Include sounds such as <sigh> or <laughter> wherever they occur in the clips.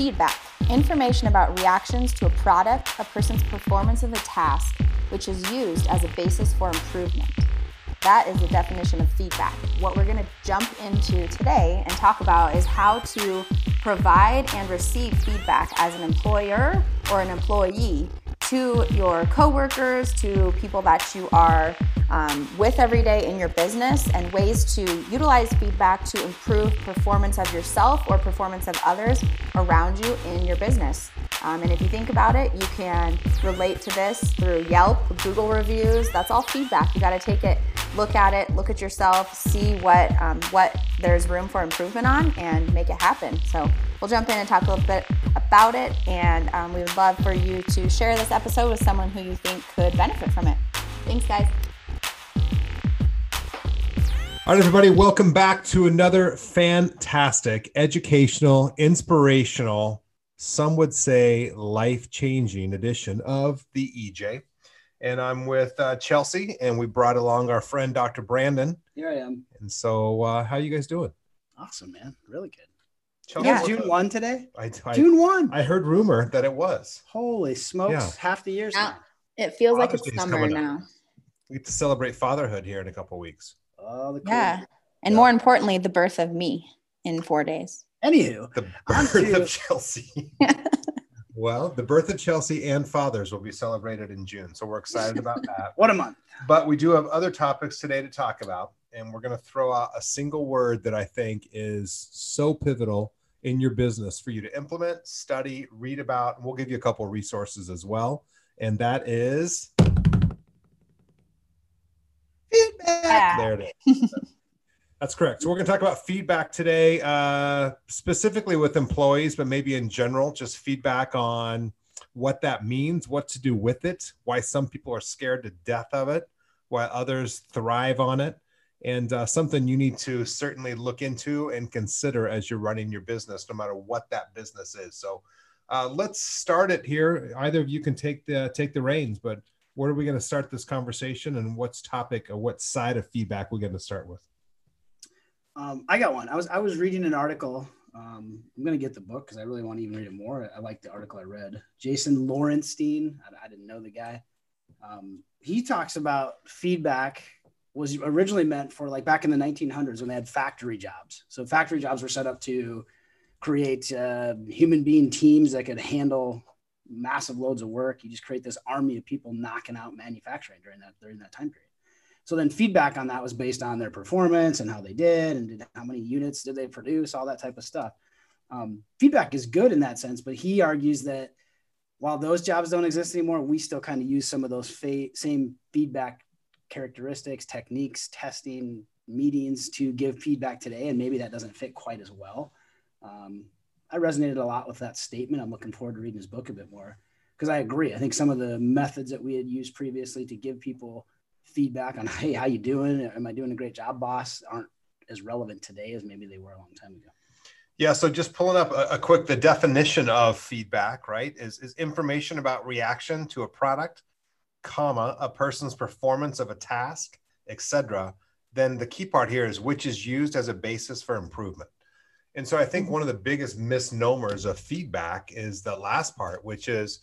Feedback information about reactions to a product, a person's performance of a task, which is used as a basis for improvement. That is the definition of feedback. What we're going to jump into today and talk about is how to provide and receive feedback as an employer or an employee to your coworkers, to people that you are um, with every day in your business, and ways to utilize feedback to improve performance of yourself or performance of others around you in your business. Um, and if you think about it, you can relate to this through Yelp, Google reviews. That's all feedback. You got to take it, look at it, look at yourself, see what um, what there's room for improvement on, and make it happen. So we'll jump in and talk a little bit about it. And um, we would love for you to share this episode with someone who you think could benefit from it. Thanks, guys. All right, everybody, welcome back to another fantastic, educational, inspirational, some would say life changing edition of the EJ. And I'm with uh, Chelsea, and we brought along our friend Dr. Brandon. Here I am. And so, uh, how are you guys doing? Awesome, man. Really good. Chelsea, Yeah, June 1 today? I, I, June 1. I heard rumor that it was. Holy smokes. Yeah. Half the year's now. It feels like Father's it's Day's summer coming up. now. We get to celebrate fatherhood here in a couple weeks. Oh, the cool. Yeah. And Yeah. more importantly, the birth of me in four days. Anywho, The birth of Chelsea. <laughs> well, the birth of Chelsea and fathers will be celebrated in June. So we're excited about <laughs> that. what a month. But we do have other topics today to talk about, and we're going to throw out a single word that I think is so pivotal in your business for you to implement, study, read about, and we'll give you a couple of resources as well. And that is Feedback. there it is. <laughs> That's correct. So we're going to talk about feedback today, uh, specifically with employees, but maybe in general, just feedback on what that means, what to do with it, why some people are scared to death of it, why others thrive on it, and uh, something you need to certainly look into and consider as you're running your business, no matter what that business is. So uh, let's start it here. Either of you can take the take the reins, but where are we going to start this conversation, and what's topic or what side of feedback we're going to start with? Um, I got one. I was I was reading an article. Um, I'm gonna get the book because I really want to even read it more. I, like the article I read. Jason Lawrenstein. I, I didn't know the guy. Um, he talks about feedback was originally meant for like back in the 1900s when they had factory jobs. So factory jobs were set up to create uh, human being teams that could handle massive loads of work. You just create this army of people knocking out manufacturing during that during that time period. So then feedback on that was based on their performance and how they did and did, how many units did they produce, all that type of stuff. Um, feedback is good in that sense, but he argues that while those jobs don't exist anymore, we still kind of use some of those fa- same feedback characteristics, techniques, testing, meetings to give feedback today. And maybe that doesn't fit quite as well. Um, I resonated a lot with that statement. I'm looking forward to reading his book a bit more because I agree. I think some of the methods that we had used previously to give people feedback on <laughs> hey how you doing am i doing a great job boss aren't as relevant today as maybe they were a long time ago Yeah, so just pulling up a, a quick the definition of feedback, right? Is is information about reaction to a product, comma, a person's performance of a task, etc. Then the key part here is which is used as a basis for improvement. And so I think mm-hmm. one of the biggest misnomers of feedback is the last part, which is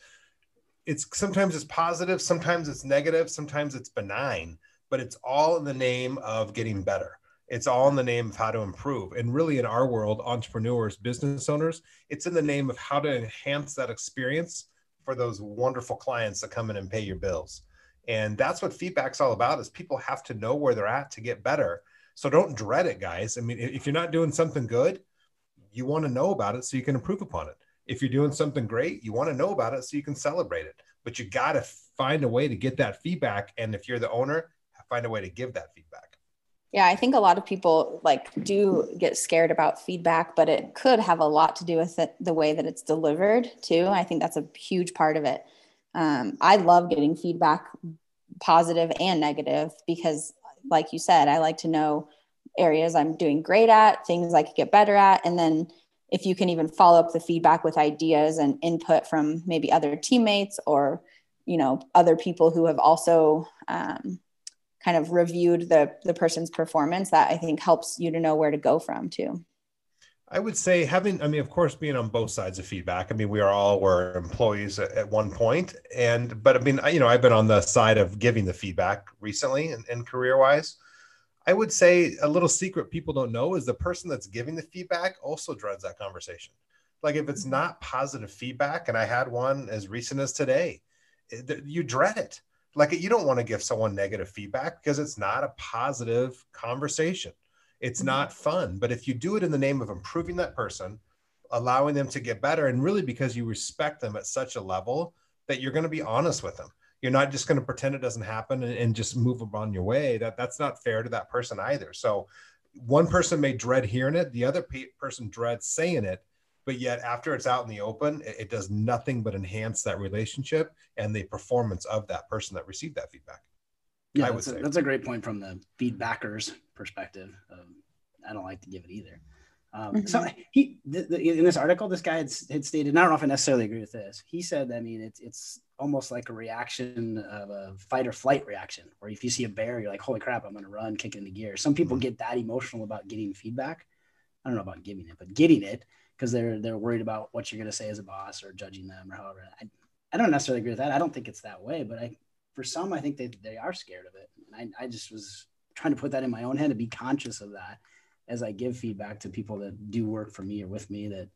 it's sometimes it's positive, sometimes it's negative, sometimes it's benign, but it's all in the name of getting better. It's all in the name of how to improve. And really, in our world, entrepreneurs, business owners, it's in the name of how to enhance that experience for those wonderful clients that come in and pay your bills. And that's what feedback's all about is people have to know where they're at to get better. So don't dread it, guys. I mean, if you're not doing something good, you want to know about it so you can improve upon it. If you're doing something great, you want to know about it so you can celebrate it. But you got to find a way to get that feedback. And if you're the owner, find a way to give that feedback. Yeah, I think a lot of people like do get scared about feedback, but it could have a lot to do with it, the way that it's delivered too. I think that's a huge part of it. Um, I love getting feedback, positive and negative, because, like you said, I like to know areas I'm doing great at, things I could get better at, and then if you can even follow up the feedback with ideas and input from maybe other teammates or you know other people who have also um, kind of reviewed the the person's performance that i think helps you to know where to go from too I would say having, I mean, of course, being on both sides of feedback. I mean, we are all were employees at, one point, and but I mean, I, you know, I've been on the side of giving the feedback recently and, and career wise. I would say a little secret people don't know is the person that's giving the feedback also dreads that conversation. Like if it's not positive feedback, and I had one as recent as today, it, you dread it. Like you don't want to give someone negative feedback because it's not a positive conversation it's mm-hmm. not fun. But if you do it in the name of improving that person, allowing them to get better, and really because you respect them at such a level that you're going to be honest with them. You're not just going to pretend it doesn't happen and, and just move on your way. That that's not fair to that person either. So one person may dread hearing it, the other pe- person dreads saying it, but yet after it's out in the open, it, it does nothing but enhance that relationship and the performance of that person that received that feedback. Yeah, that's a, that's a, great point from the feedbackers perspective. Um, I don't like to give it either. Um, mm-hmm. So he the, the, in this article, this guy had, had stated, and I don't know if I necessarily agree with this. He said, I mean, it's it's almost like a reaction of a fight or flight reaction, where if you see a bear, you're like, holy crap, I'm going to run, kick it into gear. Some people mm-hmm. get that emotional about getting feedback. I don't know about giving it, but getting it because they're they're worried about what you're going to say as a boss or judging them or however. I, I don't necessarily agree with that. I don't think it's that way, but I for some, I think they, they are scared of it. And I, I just was trying to put that in my own head to be conscious of that as I give feedback to people that do work for me or with me that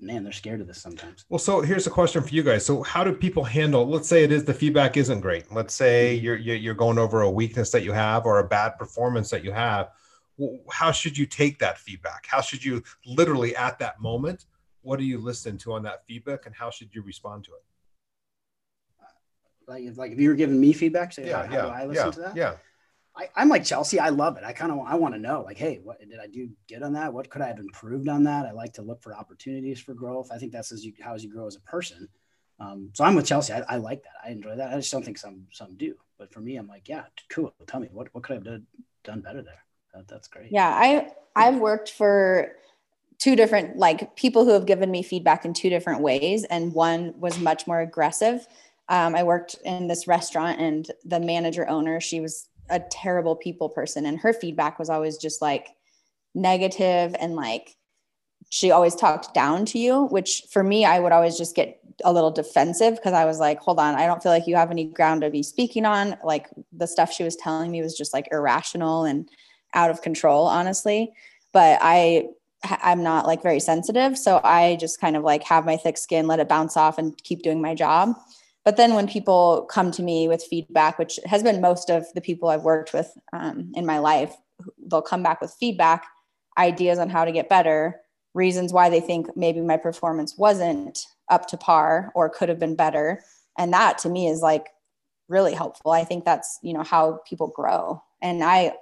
man, they're scared of this sometimes. Well, so here's a question for you guys. So how do people handle, let's say it is the feedback isn't great. Let's say mm-hmm. you're, you're going over a weakness that you have or a bad performance that you have. How should you take that feedback? How should you literally at that moment, what do you listen to on that feedback and how should you respond to it? Like if like if you were giving me feedback, say yeah, how, yeah, how do I listen yeah, to that? Yeah. I, I'm like Chelsea. I love it. I kind of I want to know, like, hey, what did I do good on that? What could I have improved on that? I like to look for opportunities for growth. I think that's as you how as you grow as a person. Um, so I'm with Chelsea. I, I, like that. I enjoy that. I just don't think some some do. But for me, I'm like, yeah, cool. Tell me what what could I have done, done better there? That, that's great. Yeah, I I've worked for two different like people who have given me feedback in two different ways, and one was much more aggressive um, I worked in this restaurant and the manager owner, she was a terrible people person. And her feedback was always just like negative and like she always talked down to you, which for me, I would always just get a little defensive because I was like, hold on, I don't feel like you have any ground to be speaking on. Like the stuff she was telling me was just like irrational and out of control, honestly. But I I'm not like very sensitive. So I just kind of like have my thick skin, let it bounce off and keep doing my job. But then when people come to me with feedback, which has been most of the people I've worked with um, in my life, they'll come back with feedback, ideas on how to get better, reasons why they think maybe my performance wasn't up to par or could have been better. And that to me is like really helpful. I think that's, you know, how people grow. And I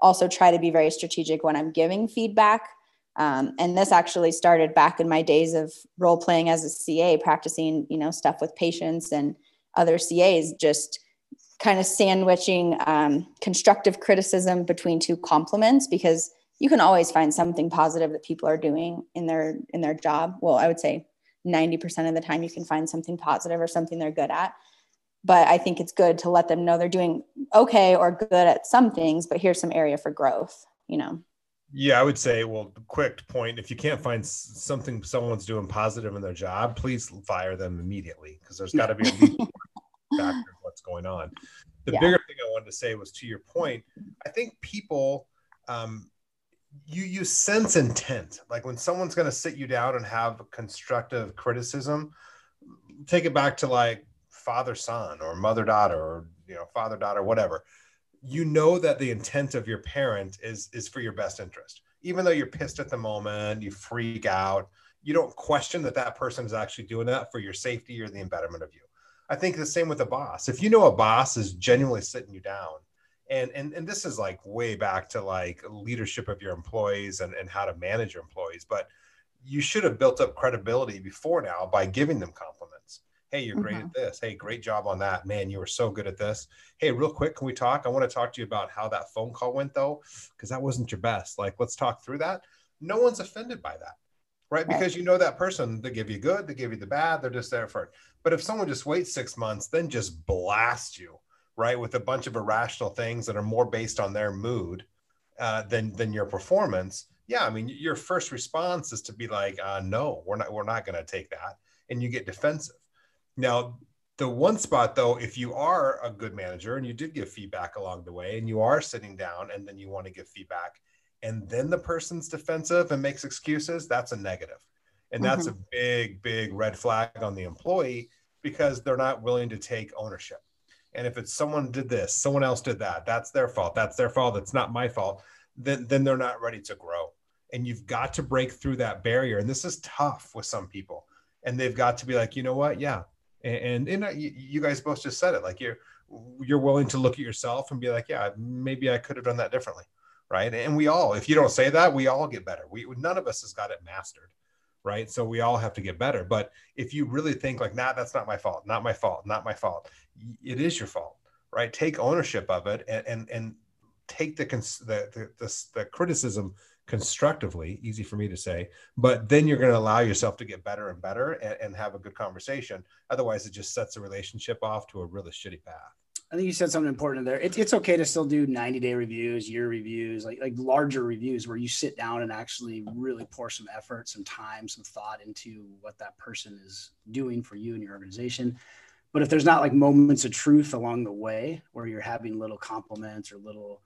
also try to be very strategic when I'm giving feedback um, and this actually started back in my days of role playing as a CA, practicing, you know, stuff with patients and other CAs, just kind of sandwiching um, constructive criticism between two compliments because you can always find something positive that people are doing in their in their job. Well, I would say 90% of the time you can find something positive or something they're good at. But I think it's good to let them know they're doing okay or good at some things, but here's some area for growth, you know. Yeah, I would say, well, quick point. If you can't find something someone's doing positive in their job, please fire them immediately because there's got to be a <laughs> factor of what's going on. The yeah. bigger thing I wanted to say was to your point, I think people, um, you you sense intent. Like when someone's going to sit you down and have constructive criticism, take it back to like father son or mother daughter or you know father daughter whatever you know that the intent of your parent is is for your best interest. Even though you're pissed at the moment you freak out you don't question that that person is actually doing that for your safety or the embetterment of you. I think the same with a boss. If you know a boss is genuinely sitting you down and and, and this is like way back to like leadership of your employees and, and how to manage your employees but you should have built up credibility before now by giving them compliments Hey, you're great mm-hmm. at this. Hey, great job on that. Man, you were so good at this. Hey, real quick, can we talk? I want to talk to you about how that phone call went though, because that wasn't your best. Like, let's talk through that. No one's offended by that, right? Because you know that person, they give you good, they give you the bad, they're just there for it. But if someone just waits six months, then just blast you, right, with a bunch of irrational things that are more based on their mood uh, than than your performance, yeah, I mean, your first response is to be like, uh, no, we're not, we're not going to take that. And you get defensive. Now, the one spot though, if you are a good manager and you did give feedback along the way and you are sitting down and then you want to give feedback and then the person's defensive and makes excuses, that's a negative. And that's mm-hmm. a big, big red flag on the employee because they're not willing to take ownership. And if it's someone did this, someone else did that, that's their fault. That's their fault. It's not my fault. Then, then they're not ready to grow. And you've got to break through that barrier. And this is tough with some people. And they've got to be like, you know what? Yeah. And, and, you, you guys both just said it. Like you're, you're willing to look at yourself and be like, yeah, maybe I could have done that differently. Right. And we all, if you don't say that, we all get better. We, none of us has got it mastered right? So we all have to get better. But if you really think like, nah, that's not my fault, not my fault, not my fault, it is your fault, right? Take ownership of it and and, and take the, the, the, the, the criticism constructively easy for me to say but then you're going to allow yourself to get better and better and, and have a good conversation otherwise it just sets a relationship off to a really shitty path I think you said something important there. It, it's okay to still do 90 day reviews, year reviews, like like larger reviews where you sit down and actually really pour some effort, some time, some thought into what that person is doing for you and your organization. But if there's not like moments of truth along the way where you're having little compliments or little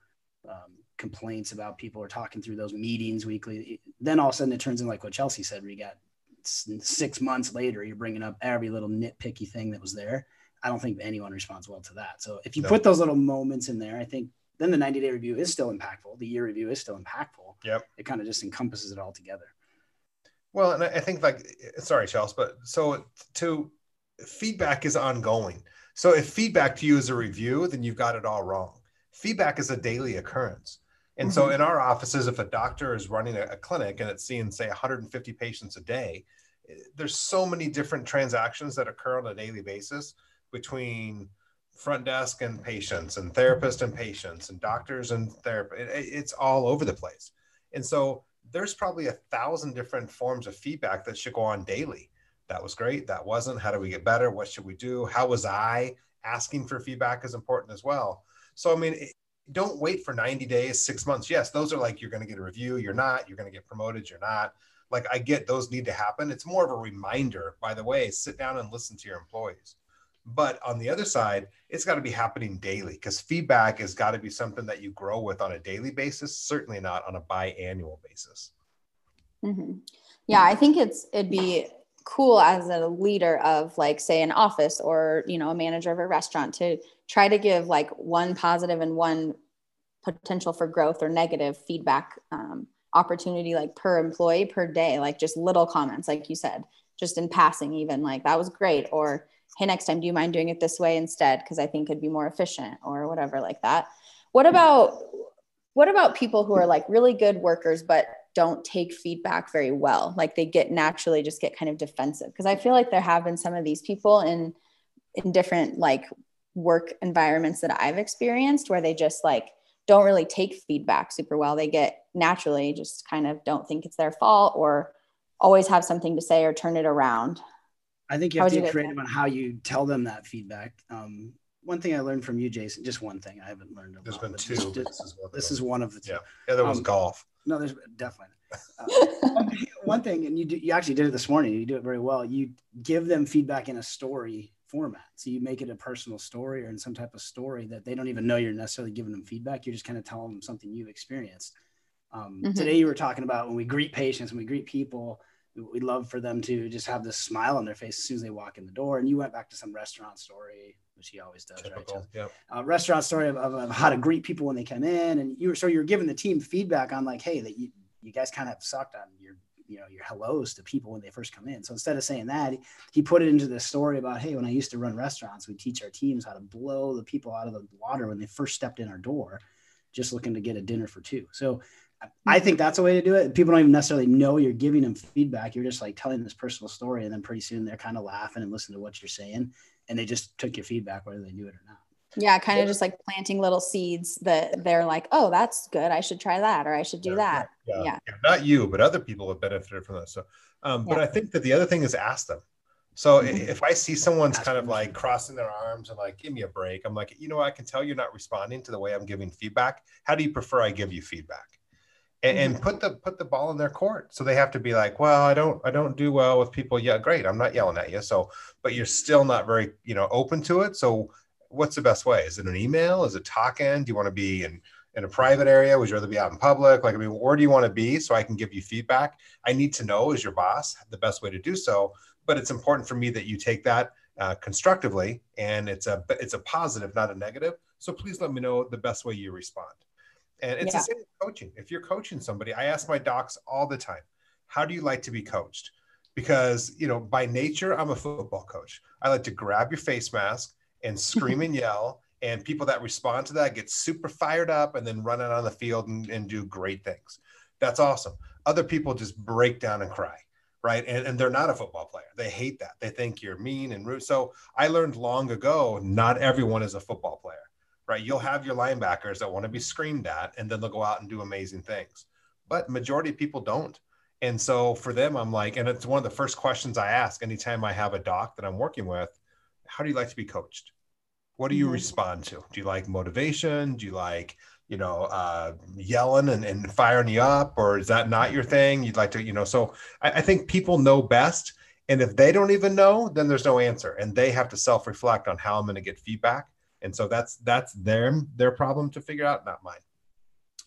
um, complaints about people are talking through those meetings weekly, then all of a sudden it turns in like what Chelsea said, We got six months later, you're bringing up every little nitpicky thing that was there I don't think anyone responds well to that. So if you no. put those little moments in there, I think then the 90 day review is still impactful. The year review is still impactful. Yep. It kind of just encompasses it all together. Well, and I think like, sorry, Chelsea, but so to feedback is ongoing. So if feedback to you is a review, then you've got it all wrong. Feedback is a daily occurrence. And mm-hmm. so in our offices, if a doctor is running a, a clinic and it's seeing, say, 150 patients a day, there's so many different transactions that occur on a daily basis between front desk and patients and therapists and patients and doctors and therapist. It, it's all over the place. And so there's probably a thousand different forms of feedback that should go on daily. That was great. That wasn't. How do we get better? What should we do? How was I? Asking for feedback is important as well. So, I mean, it, don't wait for 90 days, six months. Yes, those are like you're going to get a review, you're not, you're going to get promoted, you're not. Like, I get those need to happen. It's more of a reminder, by the way, sit down and listen to your employees. But on the other side, it's got to be happening daily because feedback has got to be something that you grow with on a daily basis, certainly not on a biannual basis. Mm-hmm. Yeah, I think it's it'd be cool as a leader of like say an office or you know a manager of a restaurant to try to give like one positive and one potential for growth or negative feedback um, opportunity like per employee per day like just little comments like you said just in passing even like that was great or hey, next time, do you mind doing it this way instead? Because I think it'd be more efficient or whatever like that. What about what about people who are like really good workers but don't take feedback very well? Like they get naturally just get kind of defensive. Because I feel like there have been some of these people in in different like work environments that I've experienced where they just like don't really take feedback super well. They get naturally just kind of don't think it's their fault or always have something to say or turn it around. I think you have to be creative on how you tell them that feedback. Um, one thing I learned from you, Jason, just one thing I haven't learned. There's lot, been two. Just, this, is this is one of the two. Yeah, yeah there was um, golf. No, there's definitely. Uh, <laughs> one thing, and you do, you actually did it this morning. You do it very well. You give them feedback in a story format. So you make it a personal story or in some type of story that they don't even know you're necessarily giving them feedback. You're just kind of telling them something you've experienced. Um, mm-hmm. Today, you were talking about when we greet patients, when we greet people, we love for them to just have this smile on their face as soon as they walk in the door. And you went back to some restaurant story, which he always does, Typical, right? Yep. Uh, restaurant story of, of, of, how to greet people when they come in. And you were, so you're giving the team feedback on like, Hey, that you, you guys kind of sucked on your, you know, your hellos to people when they first come in. So instead of saying that, he put it into this story about, Hey, when I used to run restaurants, we teach our teams how to blow the people out of the water when they first stepped in our door, just looking to get a dinner for two. So I mm-hmm. think that's a way to do it. People don't even necessarily know you're giving them feedback. You're just like telling this personal story, and then pretty soon they're kind of laughing and listening to what you're saying, and they just took your feedback whether they knew it or not. Yeah, kind of just like planting little seeds that they're like, oh, that's good. I should try that, or I should do yeah, that. Yeah. yeah. yeah, Not you, but other people have benefited from that. So, um, but I think that the other thing is ask them. So mm-hmm. if I see someone's kind of like crossing their arms and like, give me a break, I'm like, you know, I can tell you're not responding to the way I'm giving feedback. How do you prefer I give you feedback? and, mm-hmm. and, put the put the ball in their court so they have to be like well i don't i don't do well with people yeah great i'm not yelling at you so but you're still not very you know open to it so what's the best way? Is it an email? Is it talking do you want to be in in a private area? Would you rather be out in public? Like i mean where do you want to be so i can give you feedback? I need to know as your boss the best way to do so? But it's important for me that you take that uh, constructively and it's a it's a positive not a negative. So please let me know the best way you respond. And it's yeah. the same with coaching. If you're coaching somebody, I ask my docs all the time, how do you like to be coached? Because, you know, by nature, I'm a football coach. I like to grab your face mask and scream and yell. And people that respond to that get super fired up and then run out on the field and, and do great things. That's awesome. Other people just break down and cry right? And, and they're not a football player. They hate that. They think you're mean and rude. So I learned long ago, not everyone is a football player right? You'll have your linebackers that want to be screamed at and then they'll go out and do amazing things. But majority of people don't. And so for them, I'm like, and it's one of the first questions I ask anytime I have a doc that I'm working with, how do you like to be coached? What do you mm-hmm. respond to? Do you like motivation? Do you like, you know, uh, yelling and, and firing you up? Or is that not your thing? You'd like to, you know, so I, I think people know best. And if they don't even know, then there's no answer. And they have to self reflect on how I'm going to get feedback and so that's that's their their problem to figure out not mine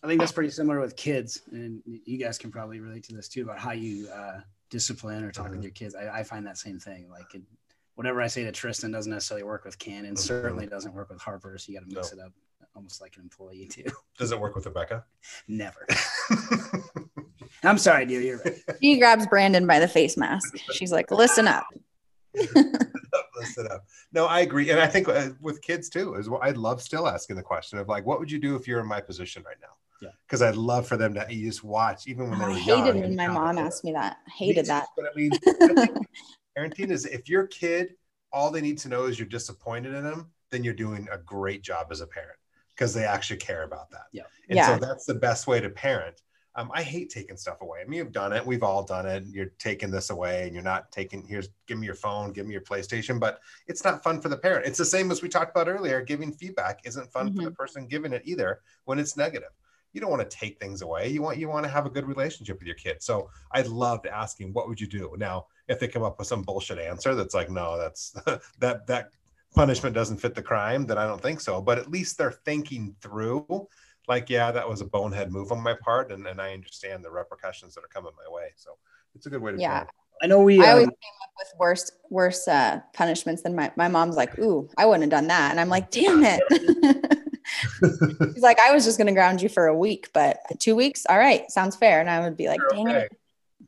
i think that's pretty similar with kids and you guys can probably relate to this too about how you uh, discipline or talk mm-hmm. with your kids I, I, find that same thing like it, whatever i say to tristan doesn't necessarily work with cannon mm-hmm. certainly doesn't work with harper so you got to mix no. it up almost like an employee too does it work with rebecca never <laughs> i'm sorry dear you're right she grabs brandon by the face mask she's like listen up <laughs> Listen up. No, I agree, and I think uh, with kids too is what I love still asking the question of like, what would you do if you're in my position right now? Yeah, because I'd love for them to you just watch even when they were I hated when my mom asked me that. I hated that. But I mean, parenting is if your kid, all they need to know is you're disappointed in them, then you're doing a great job as a parent because they actually care about that. Yeah, and yeah. so that's the best way to parent um, I hate taking stuff away. I mean, you've done it. We've all done it. You're taking this away and you're not taking, here's, give me your phone, give me your PlayStation, but it's not fun for the parent. It's the same as we talked about earlier. Giving feedback isn't fun mm-hmm. for the person giving it either when it's negative. You don't want to take things away. You want, you want to have a good relationship with your kid. So I loved asking, what would you do? Now, if they come up with some bullshit answer that's like, no, that's <laughs> that, that punishment doesn't fit the crime, then I don't think so. But at least they're thinking through like, yeah, that was a bonehead move on my part, and, and I understand the repercussions that are coming my way. So it's a good way to. Yeah, I know we. I always um, came up with worse worse uh, punishments than my my mom's like, ooh, I wouldn't have done that, and I'm like, damn it. <laughs> <laughs> He's like, I was just gonna ground you for a week, but two weeks, all right, sounds fair. And I would be like, dang okay. it.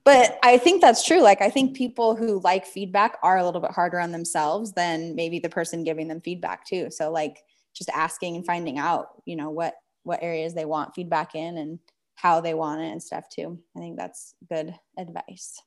But I think that's true. Like, I think people who like feedback are a little bit harder on themselves than maybe the person giving them feedback too. So, like, just asking and finding out, you know, what what areas they want feedback in and how they want it and stuff too. I think that's good advice.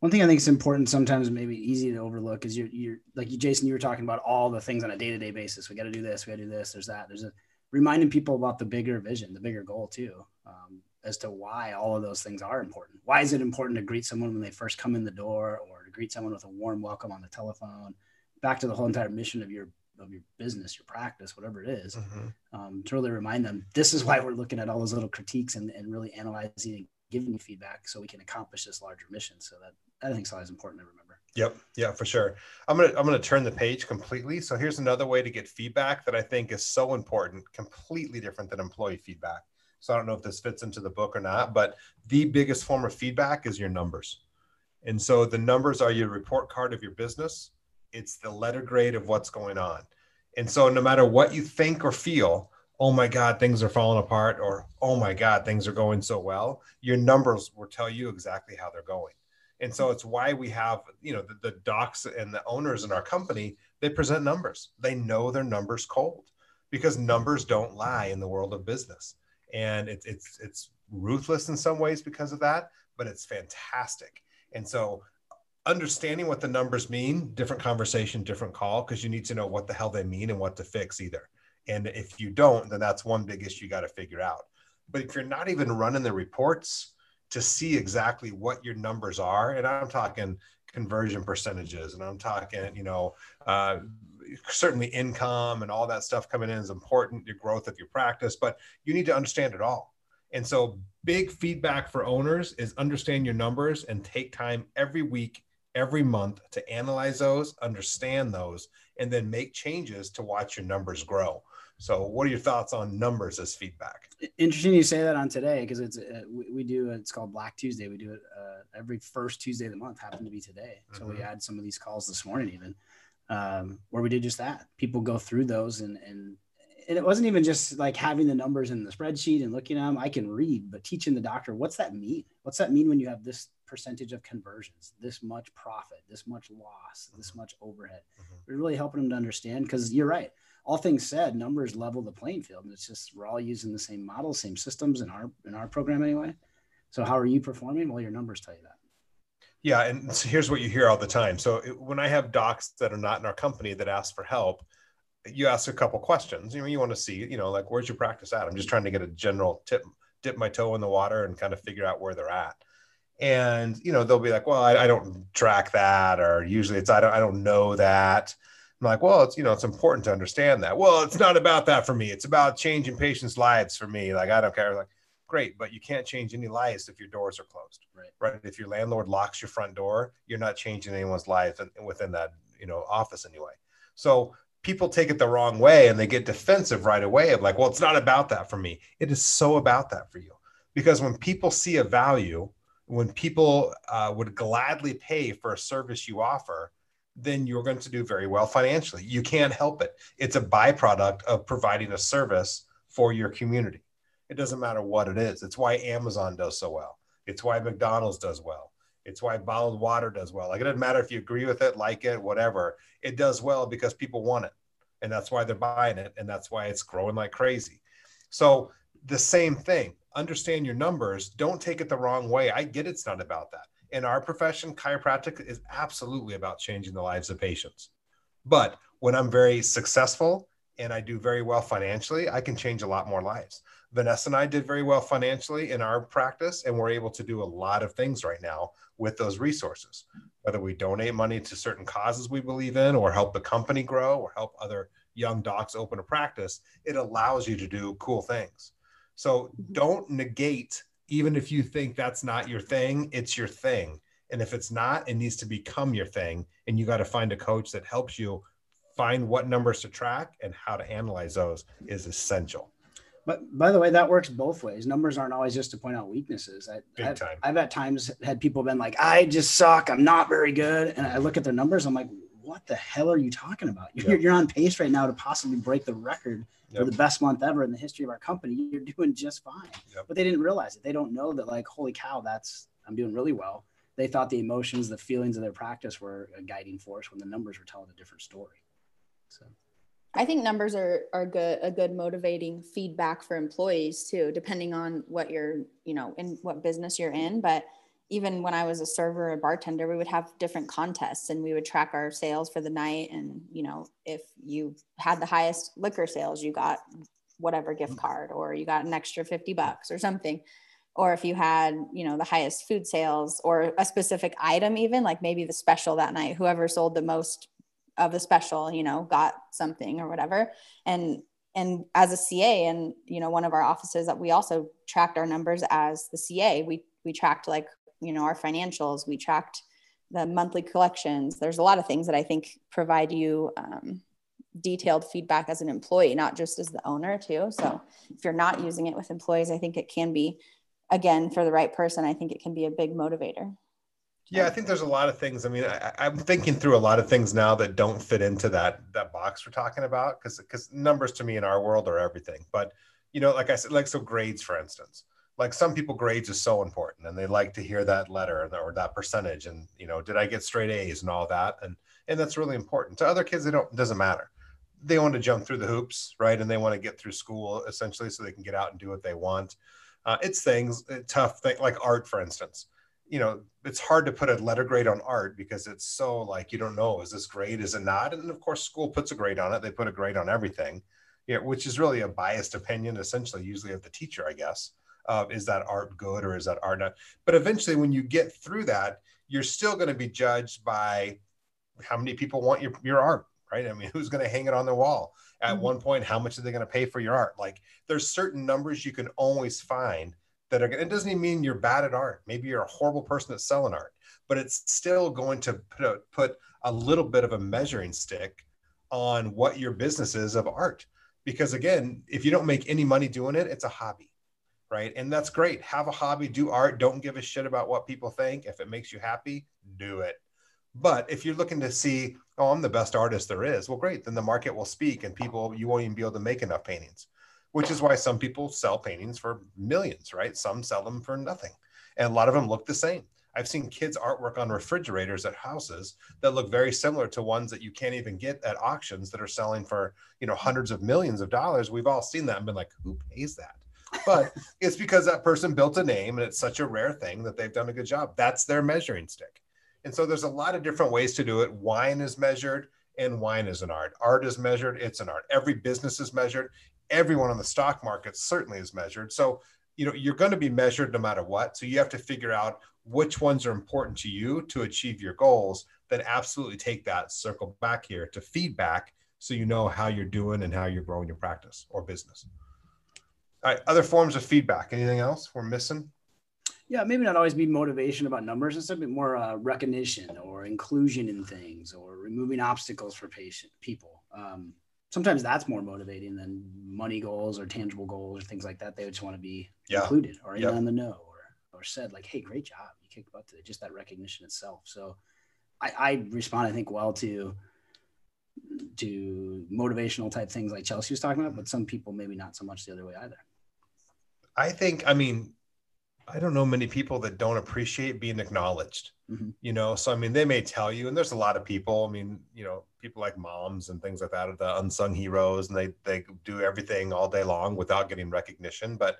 One thing I think is important, sometimes maybe easy to overlook, is you're, you're like you, Jason, you were talking about all the things on a day to day basis. We got to do this, we got to do this. There's that. There's a reminding people about the bigger vision, the bigger goal too, um, as to why all of those things are important. Why is it important to greet someone when they first come in the door, or to greet someone with a warm welcome on the telephone? Back to the whole entire mission of your of your business, your practice, whatever it is, mm-hmm. um, to really remind them this is why we're looking at all those little critiques and, and really analyzing and giving you feedback so we can accomplish this larger mission. So that I think is always important to remember. Yep. Yeah, for sure. I'm gonna I'm gonna turn the page completely. So here's another way to get feedback that I think is so important, completely different than employee feedback. So I don't know if this fits into the book or not, but the biggest form of feedback is your numbers. And so the numbers are your report card of your business it's the letter grade of what's going on. And so no matter what you think or feel, oh my God, things are falling apart, or oh my God, things are going so well, your numbers will tell you exactly how they're going. And so it's why we have, you know, the, the docs and the owners in our company, they present numbers. They know their numbers cold because numbers don't lie in the world of business. And it, it's it's ruthless in some ways because of that, but it's fantastic. And so understanding what the numbers mean, different conversation, different call, because you need to know what the hell they mean and what to fix either. And if you don't, then that's one big issue you got to figure out. But if you're not even running the reports to see exactly what your numbers are, and I'm talking conversion percentages, and I'm talking, you know, uh, certainly income and all that stuff coming in is important, your growth of your practice, but you need to understand it all. And so, big feedback for owners is understand your numbers and take time every week, every month to analyze those, understand those, and then make changes to watch your numbers grow. So, what are your thoughts on numbers as feedback? Interesting you say that on today because it's uh, we, we, do it's called Black Tuesday. We do it uh, every first Tuesday of the month. Happened to be today, so mm-hmm. we had some of these calls this morning even um, where we did just that. People go through those and and and it wasn't even just like having the numbers in the spreadsheet and looking at them. I can read, but teaching the doctor what's that mean? What's that mean when you have this percentage of conversions, this much profit, this much loss, this mm-hmm. much overhead? Mm-hmm. We're really helping them to understand because you're right all things said, numbers level the playing field. It's just we're all using the same model, same systems in our in our program anyway. So how are you performing? Well, your numbers tell you that. Yeah, and so here's what you hear all the time. So it, when I have docs that are not in our company that ask for help, you ask a couple questions. You know, you want to see, you know, like where's your practice at? I'm just trying to get a general tip, dip my toe in the water and kind of figure out where they're at. And you know, they'll be like, well, I, I don't track that, or usually it's I don't I don't know that. I'm like, well, it's you know, it's important to understand that. Well, it's not about that for me. It's about changing patients' lives for me. Like, I don't care. Like, great, but you can't change any lives if your doors are closed. Right. Right. If your landlord locks your front door, you're not changing anyone's life within that, you know, office anyway. So people take it the wrong way and they get defensive right away of like, well, it's not about that for me. It is so about that for you. Because when people see a value, when people uh, would gladly pay for a service you offer, then you're going to do very well financially. You can't help it. It's a byproduct of providing a service for your community. It doesn't matter what it is. It's why Amazon does so well. It's why McDonald's does well. It's why bottled water does well. Like it doesn't matter if you agree with it, like it, whatever. It does well because people want it. And that's why they're buying it. And that's why it's growing like crazy. So the same thing. Understand your numbers. Don't take it the wrong way. I get it's not about that in our profession, chiropractic is absolutely about changing the lives of patients. But when I'm very successful and I do very well financially, I can change a lot more lives. Vanessa and I did very well financially in our practice, and we're able to do a lot of things right now with those resources. Whether we donate money to certain causes we believe in, or help the company grow, or help other young docs open a practice, it allows you to do cool things. So mm-hmm. don't negate even if you think that's not your thing, it's your thing. And if it's not, it needs to become your thing. And you got to find a coach that helps you find what numbers to track and how to analyze those is essential. But by the way, that works both ways. Numbers aren't always just to point out weaknesses. I, Big I've, time. I've at times had people been like, I just suck. I'm not very good. And I look at their numbers. I'm like, what the hell are you talking about? <laughs> You're, yep. you're on pace right now to possibly break the record yep. for the best month ever in the history of our company. <laughs> You're doing just fine. Yep. But they didn't realize it. They don't know that, like, holy cow, that's, I'm doing really well. They thought the emotions, the feelings of their practice were a guiding force when the numbers were telling a different story. So. I think numbers are are good a good motivating feedback for employees too, depending on what you're, you know, in what business you're in. But even when I was a server or bartender, we would have different contests and we would track our sales for the night. And, you know, if you had the highest liquor sales, you got whatever gift mm-hmm. card or you got an extra 50 bucks or something. Or if you had, you know, the highest food sales or a specific item, even like maybe the special that night, whoever sold the most of the special, you know, got something or whatever. And and as a CA and you know one of our offices that we also tracked our numbers as the CA we we tracked like you know our financials we tracked the monthly collections there's a lot of things that i think provide you um, detailed feedback as an employee not just as the owner too so if you're not using it with employees i think it can be again for the right person i think it can be a big motivator yeah, I think there's a lot of things. I mean, I, am thinking through a lot of things now that don't fit into that that box we're talking about because because numbers to me in our world are everything. But you know, like I said, like so grades, for instance like some people grades is so important and they like to hear that letter or that percentage and you know did i get straight a's and all that? And and that's really important. To other kids they don't doesn't matter. They want to jump through the hoops right? And they want to get through school essentially so they can get out and do what they want. Uh, it's things uh, tough thing like art for instance. You know it's hard to put a letter grade on art because it's so like you don't know is this grade is it not? And of course school puts a grade on it. They put a grade on everything know, which is really a biased opinion essentially usually of the teacher i guess uh, is that art good or is that art not? But eventually, when you get through that, you're still going to be judged by how many people want your, your art, right? I mean, who's going to hang it on the wall? At mm-hmm. one point, how much are they going to pay for your art? Like, there's certain numbers you can always find that are going. it doesn't even mean you're bad at art maybe you're a horrible person at selling art but it's still going to put a, put a little bit of a measuring stick on what your business is of art because again if you don't make any money doing it it's a hobby right? And that's great. Have a hobby do art don't give a shit about what people think. If it makes you happy do it. But if you're looking to see oh i'm the best artist there is well great. Then the market will speak and people you won't even be able to make enough paintings which is why some people sell paintings for millions right? Some sell them for nothing. And a lot of them look the same. I've seen kids' artwork on refrigerators at houses that look very similar to ones that you can't even get at auctions that are selling for, you know, hundreds of millions of dollars. We've all seen that and been like, who pays that? But it's because that person built a name and it's such a rare thing that they've done a good job. That's their measuring stick. And so there's a lot of different ways to do it. Wine is measured and wine is an art. Art is measured, it's an art. Every business is measured. Everyone on the stock market certainly is measured. So you know you're going to be measured no matter what so you have to figure out which ones are important to you to achieve your goals, then absolutely take that, circle back here to feedback so you know how you're doing and how you're growing your practice or business. All right, other forms of feedback. Anything else we're missing? Yeah, maybe not always be motivation about numbers. It's a bit more uh, recognition or inclusion in things or removing obstacles for patient people. Um, sometimes that's more motivating than money goals or tangible goals or things like that. They just want to be yeah. included or in yep. on the know or said like, "Hey, great job, you kicked butt today." Just that recognition itself. So, I, I respond, I think, well to to motivational type things like Chelsea was talking about, but some people maybe not so much the other way either. I think, I mean, I don't know many people that don't appreciate being acknowledged. Mm-hmm. You know, so I mean, they may tell you, and there's a lot of people. I mean, you know, people like moms and things like that are the unsung heroes, and they they do everything all day long without getting recognition. But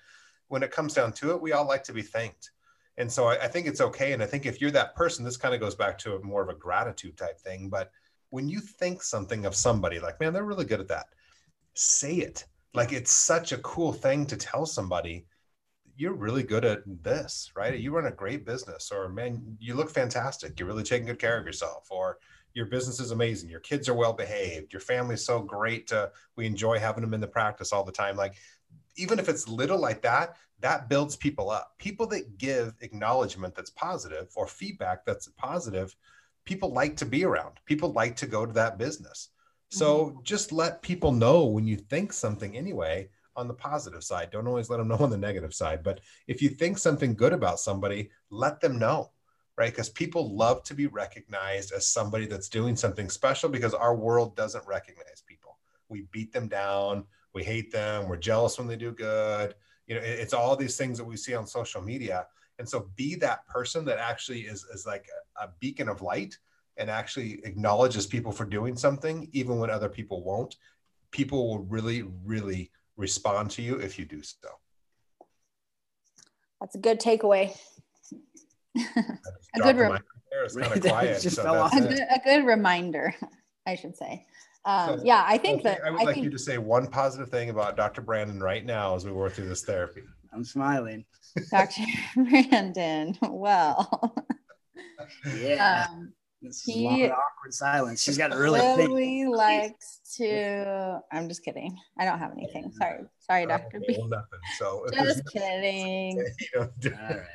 when it comes down to it, we all like to be thanked. And so I, I think it's okay. And I think if you're that person, this kind of goes back to a more of a gratitude type thing. But when you think something of somebody, like, man, they're really good at that, say it. Like it's such a cool thing to tell somebody you're really good at this, right? You run a great business, or man, you look fantastic. You're really taking good care of yourself, or your business is amazing. Your kids are well behaved. Your family's so great. To, we enjoy having them in the practice all the time. Like even if it's little like that, that builds people up. People that give acknowledgement that's positive or feedback that's positive, people like to be around. People like to go to that business. So mm-hmm. just let people know when you think something anyway on the positive side. Don't always let them know on the negative side. But if you think something good about somebody, let them know, right? Because people love to be recognized as somebody that's doing something special because our world doesn't recognize people. We beat them down we hate them we're jealous when they do good you know it's all these things that we see on social media and so be that person that actually is, is like a, a beacon of light and actually acknowledges people for doing something even when other people won't people will really really respond to you if you do so that's a good takeaway <laughs> a good, re- <laughs> quiet, so a, good, a good reminder <laughs> i should say um, so, yeah, I think that I would I like think, you to say one positive thing about Dr. Brandon right now as we work through this therapy. I'm smiling. Dr. Brandon, well, yeah. Um, this he awkward silence. She's got to really, really think. likes to. I'm just kidding. I don't have anything. Sorry, sorry, Doctor B. Nothing. So just kidding. <laughs> All right.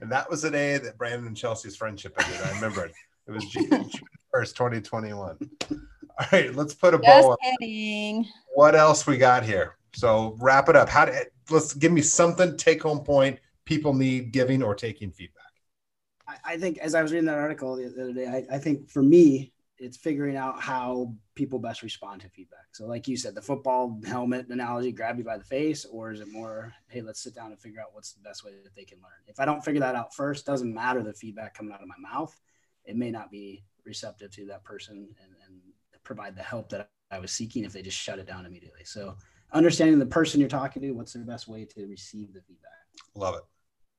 And that was the day that Brandon and Chelsea's friendship ended. I remember it. It was June, 1st, 2021. All right, let's put a bow Just kidding. What else we got here? So wrap it up. How to let's give me something take home point people need giving or taking feedback. I, think as I was reading that article the other day, I, I think for me, it's figuring out how people best respond to feedback. So, like you said, the football helmet analogy, grab you by the face, or is it more, hey, let's sit down and figure out what's the best way that they can learn? If I don't figure that out first, doesn't matter the feedback coming out of my mouth it may not be receptive to that person and, and provide the help that I was seeking if they just shut it down immediately. So understanding the person you're talking to, what's the best way to receive the feedback? Love it.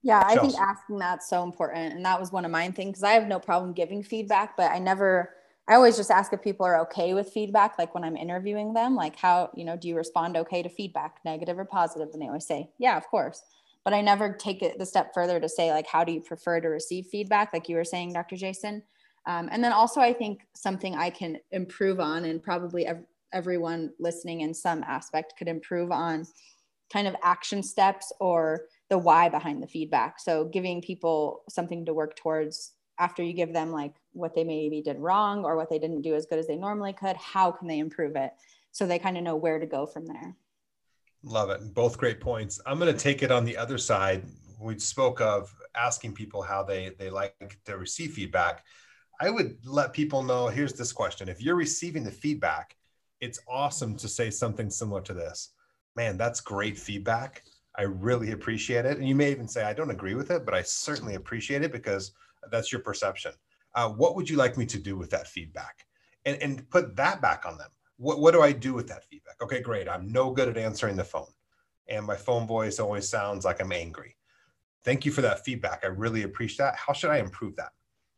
Yeah, I think asking that's so important. And that was one of mine things because I have no problem giving feedback, but I never, I always just ask if people are okay with feedback. Like when I'm interviewing them, like how, you know, do you respond okay to feedback, negative or positive? And they always say, yeah, of course but I never take it the step further to say like, how do you prefer to receive feedback? Like you were saying, Dr. Jason. Um, and then also I think something I can improve on and probably ev- everyone listening in some aspect could improve on kind of action steps or the why behind the feedback. So giving people something to work towards after you give them like what they maybe did wrong or what they didn't do as good as they normally could, how can they improve it? So they kind of know where to go from there. Love it. Both great points. I'm going to take it on the other side. We spoke of asking people how they they like to receive feedback. I would let people know here's this question. If you're receiving the feedback, it's awesome to say something similar to this. Man, that's great feedback. I really appreciate it. And you may even say, I don't agree with it, but I certainly appreciate it because that's your perception. Uh, what would you like me to do with that feedback? And, and put that back on them. What, what do I do with that feedback? Okay, great. I'm no good at answering the phone. And my phone voice always sounds like I'm angry. Thank you for that feedback. I really appreciate that. How should I improve that?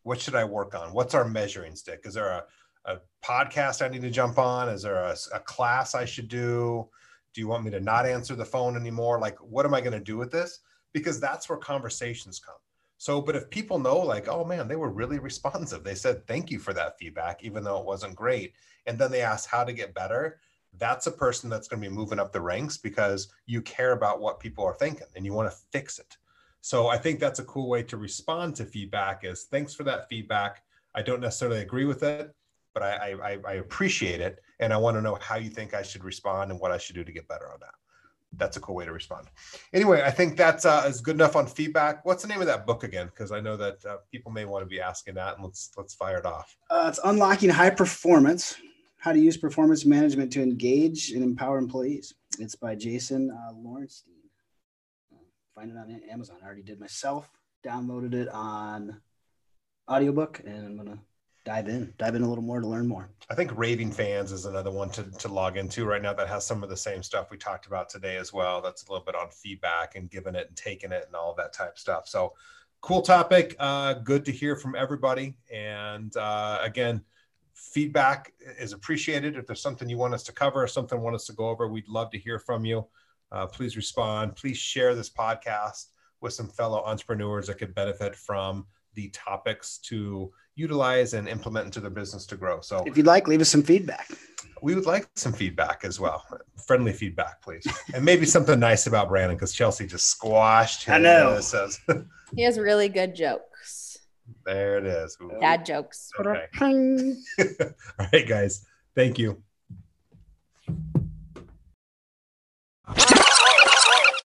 What should I work on? What's our measuring stick? Is there a, a podcast I need to jump on? Is there a, a class I should do? Do you want me to not answer the phone anymore? Like, what am I going to do with this? Because that's where conversations come. So, but if people know, like, oh man, they were really <laughs> responsive, they said, thank you for that feedback, even though it wasn't great. And then they asked how to get better. That's a person that's going to be moving up the ranks because you care about what people are thinking and you want to fix it. So I think that's a cool way to respond to feedback is thanks for that feedback. I don't necessarily agree with it, but I, I, I appreciate it. And I want to know how you think I should respond and what I should do to get better on that. That's a cool way to respond. Anyway, I think that's uh, is good enough on feedback. What's the name of that book again? Because I know that uh, people may want to be asking that, and let's let's fire it off. Uh, it's unlocking high performance: how to use performance management to engage and empower employees. It's by Jason uh, Lauritsen. Find it on Amazon. I already did myself. Downloaded it on audiobook, and I'm gonna dive in, dive in a little more to learn more. I think Raving Fans is another one to, to log into right now that has some of the same stuff we talked about today as well. That's a little bit on feedback and giving it and taking it and all that type stuff. So cool topic. Uh, good to hear from everybody. And uh, again, feedback is appreciated. If there's something you want us to cover or something want us to go over, we'd love to hear from you. Uh, please respond. Please share this podcast with some fellow entrepreneurs that could benefit from the topics to utilize and implement into their business to grow. So if you'd like, leave us some feedback. We would like some feedback as well. Friendly feedback, please. and maybe something nice about Brandon because Chelsea just squashed him. I know. Says. <laughs> he has really good jokes. There it is. Ooh. Dad jokes. Okay. <laughs> All right, guys. Thank you.